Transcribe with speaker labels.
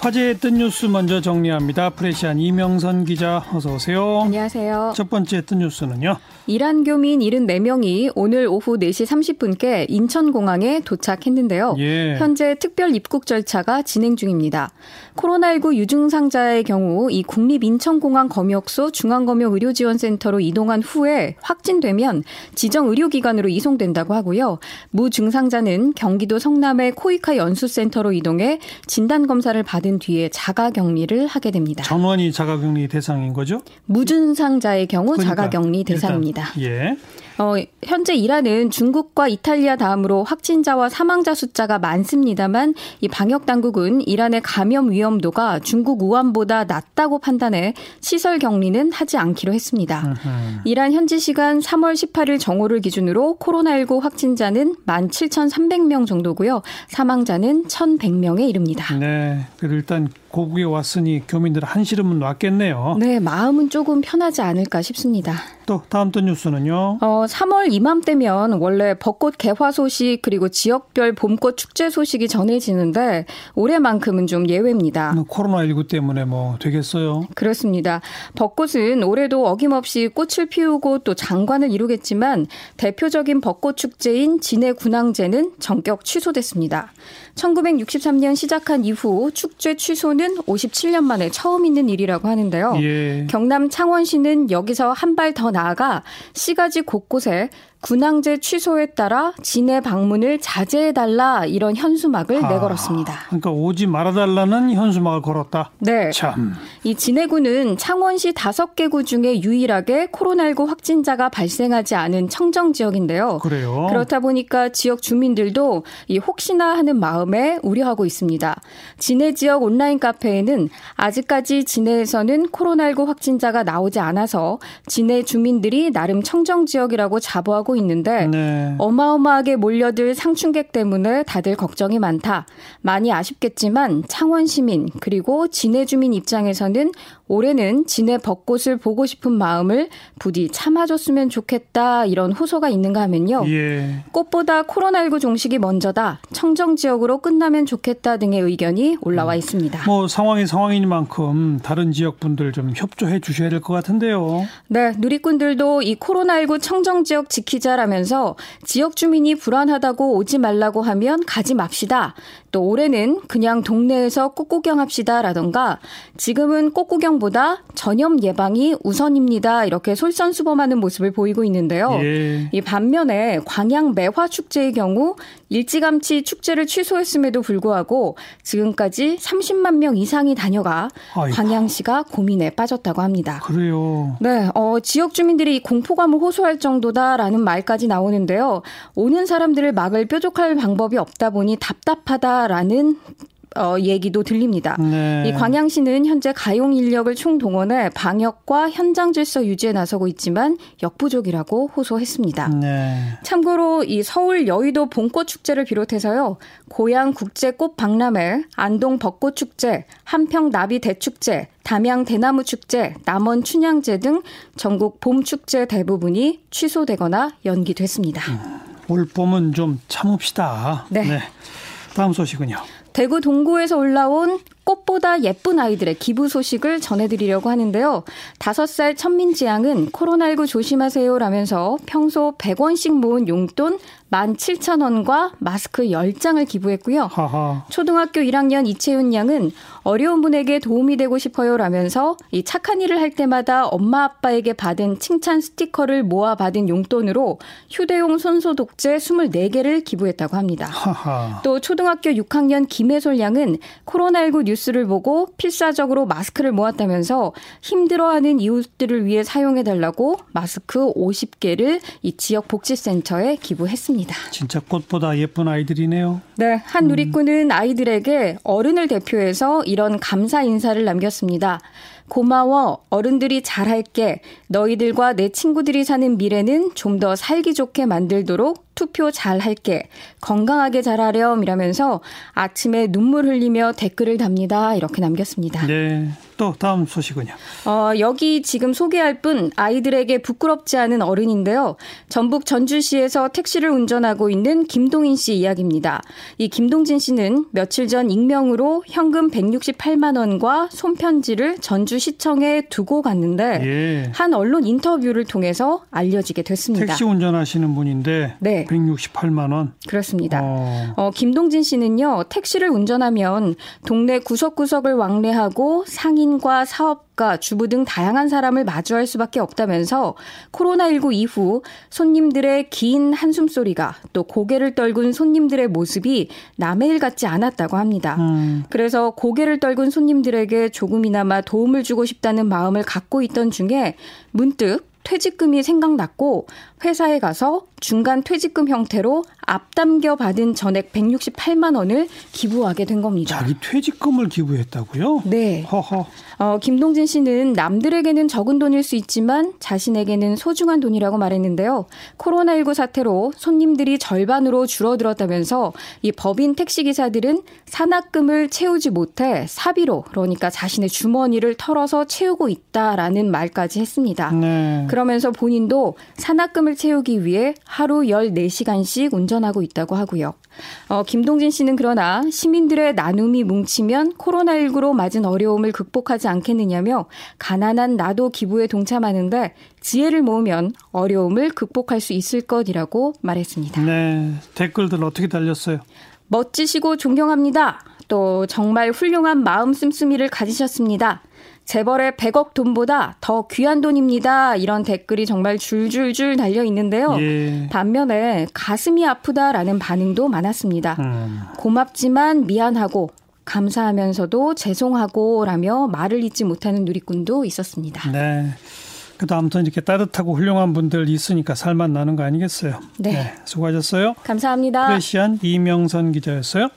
Speaker 1: 화제의 뉴스 먼저 정리합니다. 프레시안 이명선 기자 어서 오세요.
Speaker 2: 안녕하세요.
Speaker 1: 첫 번째 뜬 뉴스는요.
Speaker 2: 이란 교민 74명이 오늘 오후 4시 30분께 인천공항에 도착했는데요. 예. 현재 특별 입국 절차가 진행 중입니다. 코로나19 유증상자의 경우 이 국립인천공항 검역소 중앙검역의료지원센터로 이동한 후에 확진되면 지정 의료기관으로 이송된다고 하고요. 무증상자는 경기도 성남의 코이카 연수센터로 이동해 진단검사를 받은 뒤에 자가격리를 하게 됩니다.
Speaker 1: 전원이 자가격리 대상인 거죠?
Speaker 2: 무증상자의 경우 그러니까, 자가격리 대상입니다.
Speaker 1: 예.
Speaker 2: 어, 현재 이란은 중국과 이탈리아 다음으로 확진자와 사망자 숫자가 많습니다만 이 방역 당국은 이란의 감염 위험도가 중국 우한보다 낮다고 판단해 시설 격리는 하지 않기로 했습니다. 이란 현지 시간 3월 18일 정오를 기준으로 코로나19 확진자는 17,300명 정도고요. 사망자는 1,100명에 이릅니다.
Speaker 1: 네. 그래도 일단 고국에 왔으니 교민들 한시름은 왔겠네요.
Speaker 2: 네, 마음은 조금 편하지 않을까 싶습니다.
Speaker 1: 또 다음 또 뉴스는요.
Speaker 2: 어, 3월 이맘때면 원래 벚꽃 개화 소식 그리고 지역별 봄꽃 축제 소식이 전해지는데 올해만큼은 좀 예외입니다.
Speaker 1: 뭐 코로나19 때문에 뭐 되겠어요?
Speaker 2: 그렇습니다. 벚꽃은 올해도 어김없이 꽃을 피우고 또 장관을 이루겠지만 대표적인 벚꽃 축제인 진해 군항제는 전격 취소됐습니다. 1963년 시작한 이후 축제 취소는 57년 만에 처음 있는 일이라고 하는데요. 예. 경남 창원시는 여기서 한 발 더 나아가 시가지 곳곳에 군항제 취소에 따라 진해 방문을 자제해달라 이런 현수막을 아, 내걸었습니다.
Speaker 1: 그러니까 오지 말아달라는 현수막을 걸었다.
Speaker 2: 네.
Speaker 1: 참.
Speaker 2: 이 진해구는 창원시 다섯 개 구 중에 유일하게 코로나19 확진자가 발생하지 않은 청정 지역인데요.
Speaker 1: 그래요.
Speaker 2: 그렇다 보니까 지역 주민들도 이 혹시나 하는 마음에 우려하고 있습니다. 진해 지역 온라인 카페에는 아직까지 진해에서는 코로나19 확진자가 나오지 않아서 진해 주민들이 나름 청정 지역이라고 자부하고 하고 있는데 네. 어마어마하게 몰려들 상충객 때문에 다들 걱정이 많다. 많이 아쉽겠지만 창원 시민 그리고 진해 주민 입장에서는 올해는 진해 벚꽃을 보고 싶은 마음을 부디 참아줬으면 좋겠다 이런 호소가 있는가 하면요.
Speaker 1: 예.
Speaker 2: 꽃보다 코로나19 종식이 먼저다. 청정 지역으로 끝나면 좋겠다 등의 의견이 올라와 음. 있습니다.
Speaker 1: 뭐 상황이 상황인 만큼 다른 지역 분들 좀 협조해 주셔야 될 것 같은데요.
Speaker 2: 네, 누리꾼들도 이 코로나19 청정 지역 지키자라면서 지역 주민이 불안하다고 오지 말라고 하면 가지 맙시다. 또 올해는 그냥 동네에서 꽃구경 합시다라던가 지금은 꽃구경보다 전염 예방이 우선입니다. 이렇게 솔선수범하는 모습을 보이고 있는데요. 예. 이 반면에 광양 매화 축제의 경우 일찌감치 축제를 취소했음에도 불구하고 지금까지 30만 명 이상이 다녀가 아이고. 광양시가 고민에 빠졌다고 합니다.
Speaker 1: 그래요.
Speaker 2: 네, 어, 지역 주민들이 공포감을 호소할 정도다라는 말까지 나오는데요. 오는 사람들을 막을 뾰족할 방법이 없다 보니 답답하 다. 라는 어, 얘기도 들립니다. 네. 이 광양시는 현재 가용 인력을 총동원해 방역과 현장 질서 유지에 나서고 있지만 역부족이라고 호소했습니다.
Speaker 1: 네.
Speaker 2: 참고로 이 서울 여의도 봄꽃 축제를 비롯해서요. 고양 국제 꽃 박람회, 안동 벚꽃 축제, 한평 나비 대축제, 담양 대나무 축제, 남원 춘향제 등 전국 봄 축제 대부분이 취소되거나 연기됐습니다. 음,
Speaker 1: 올 봄은 좀 참읍시다.
Speaker 2: 네. 네.
Speaker 1: 다음 소식은요.
Speaker 2: 대구 동구에서 올라온 꽃보다 예쁜 아이들의 기부 소식을 전해드리려고 하는데요. 5살 천민지 양은 코로나19 조심하세요라면서 평소 100원씩 모은 용돈 17,000원과 마스크 10장을 기부했고요.
Speaker 1: 하하.
Speaker 2: 초등학교 1학년 이채윤 양은 어려운 분에게 도움이 되고 싶어요라면서 이 착한 일을 할 때마다 엄마 아빠에게 받은 칭찬 스티커를 모아 받은 용돈으로 휴대용 손소독제 24개를 기부했다고 합니다.
Speaker 1: 하하.
Speaker 2: 또 초등학교 6학년 김혜솔 양은 코로나19 뉴스 뉴스를 보고 필사적으로 마스크를 모았다면서 힘들어하는 이웃들을 위해 사용해 달라고 마스크 50개를 이 지역 복지센터에 기부했습니다.
Speaker 1: 진짜 꽃보다 예쁜 아이들이네요.
Speaker 2: 네, 한 음. 누리꾼은 아이들에게 어른을 대표해서 이런 감사 인사를 남겼습니다. 고마워. 어른들이 잘할게. 너희들과 내 친구들이 사는 미래는 좀 더 살기 좋게 만들도록 투표 잘 할게. 건강하게 자라렴 이라면서 아침에 눈물 흘리며 댓글을 답니다. 이렇게 남겼습니다.
Speaker 1: 네. 또 다음 소식은요.
Speaker 2: 어, 여기 지금 소개할 분 아이들에게 부끄럽지 않은 어른인데요. 전북 전주시에서 택시를 운전하고 있는 김동인 씨 이야기입니다. 이 김동진 씨는 며칠 전 익명으로 현금 168만 원과 손편지를 전주시청에 두고 갔는데
Speaker 1: 예.
Speaker 2: 한 언론 인터뷰를 통해서 알려지게 됐습니다.
Speaker 1: 택시 운전하시는 분인데
Speaker 2: 네.
Speaker 1: 168만 원.
Speaker 2: 그렇습니다.
Speaker 1: 어.
Speaker 2: 어, 김동진 씨는요, 택시를 운전하면 동네 구석구석을 왕래하고 상인 과 사업가, 주부 등 다양한 사람을 마주할 수밖에 없다면서 코로나19 이후 손님들의 긴 한숨 소리가 또 고개를 떨군 손님들의 모습이 남의 일 같지 않았다고 합니다.
Speaker 1: 음.
Speaker 2: 그래서 고개를 떨군 손님들에게 조금이나마 도움을 주고 싶다는 마음을 갖고 있던 중에 문득 퇴직금이 생각났고 회사에 가서 중간 퇴직금 형태로 앞담겨 받은 전액 168만 원을 기부하게 된 겁니다.
Speaker 1: 자기 퇴직금을 기부했다고요?
Speaker 2: 네.
Speaker 1: 허허.
Speaker 2: 어, 김동진 씨는 남들에게는 적은 돈일 수 있지만 자신에게는 소중한 돈이라고 말했는데요. 코로나19 사태로 손님들이 절반으로 줄어들었다면서 이 법인 택시 기사들은 산악금을 채우지 못해 사비로 그러니까 자신의 주머니를 털어서 채우고 있다라는 말까지 했습니다.
Speaker 1: 네.
Speaker 2: 그러면서 본인도 산악금을 채우기 위해 하루 14시간씩 운전하고 있다고 하고요. 어, 김동진 씨는 그러나 시민들의 나눔이 뭉치면 코로나19로 맞은 어려움을 극복하지 않겠느냐며 가난한 나도 기부에 동참하는데 지혜를 모으면 어려움을 극복할 수 있을 것이라고 말했습니다.
Speaker 1: 네. 댓글들 어떻게 달렸어요?
Speaker 2: 멋지시고 존경합니다. 또 정말 훌륭한 마음 씀씀이를 가지셨습니다. 재벌의 100억 돈보다 더 귀한 돈입니다. 이런 댓글이 정말 줄줄줄 달려 있는데요.
Speaker 1: 예.
Speaker 2: 반면에 가슴이 아프다라는 반응도 많았습니다.
Speaker 1: 음.
Speaker 2: 고맙지만 미안하고 감사하면서도 죄송하고라며 말을 잇지 못하는 누리꾼도 있었습니다.
Speaker 1: 네. 그래도 아무튼 이렇게 따뜻하고 훌륭한 분들 있으니까 살만 나는 거 아니겠어요?
Speaker 2: 네.
Speaker 1: 수고하셨어요.
Speaker 2: 감사합니다.
Speaker 1: 프레시안 이명선 기자였어요.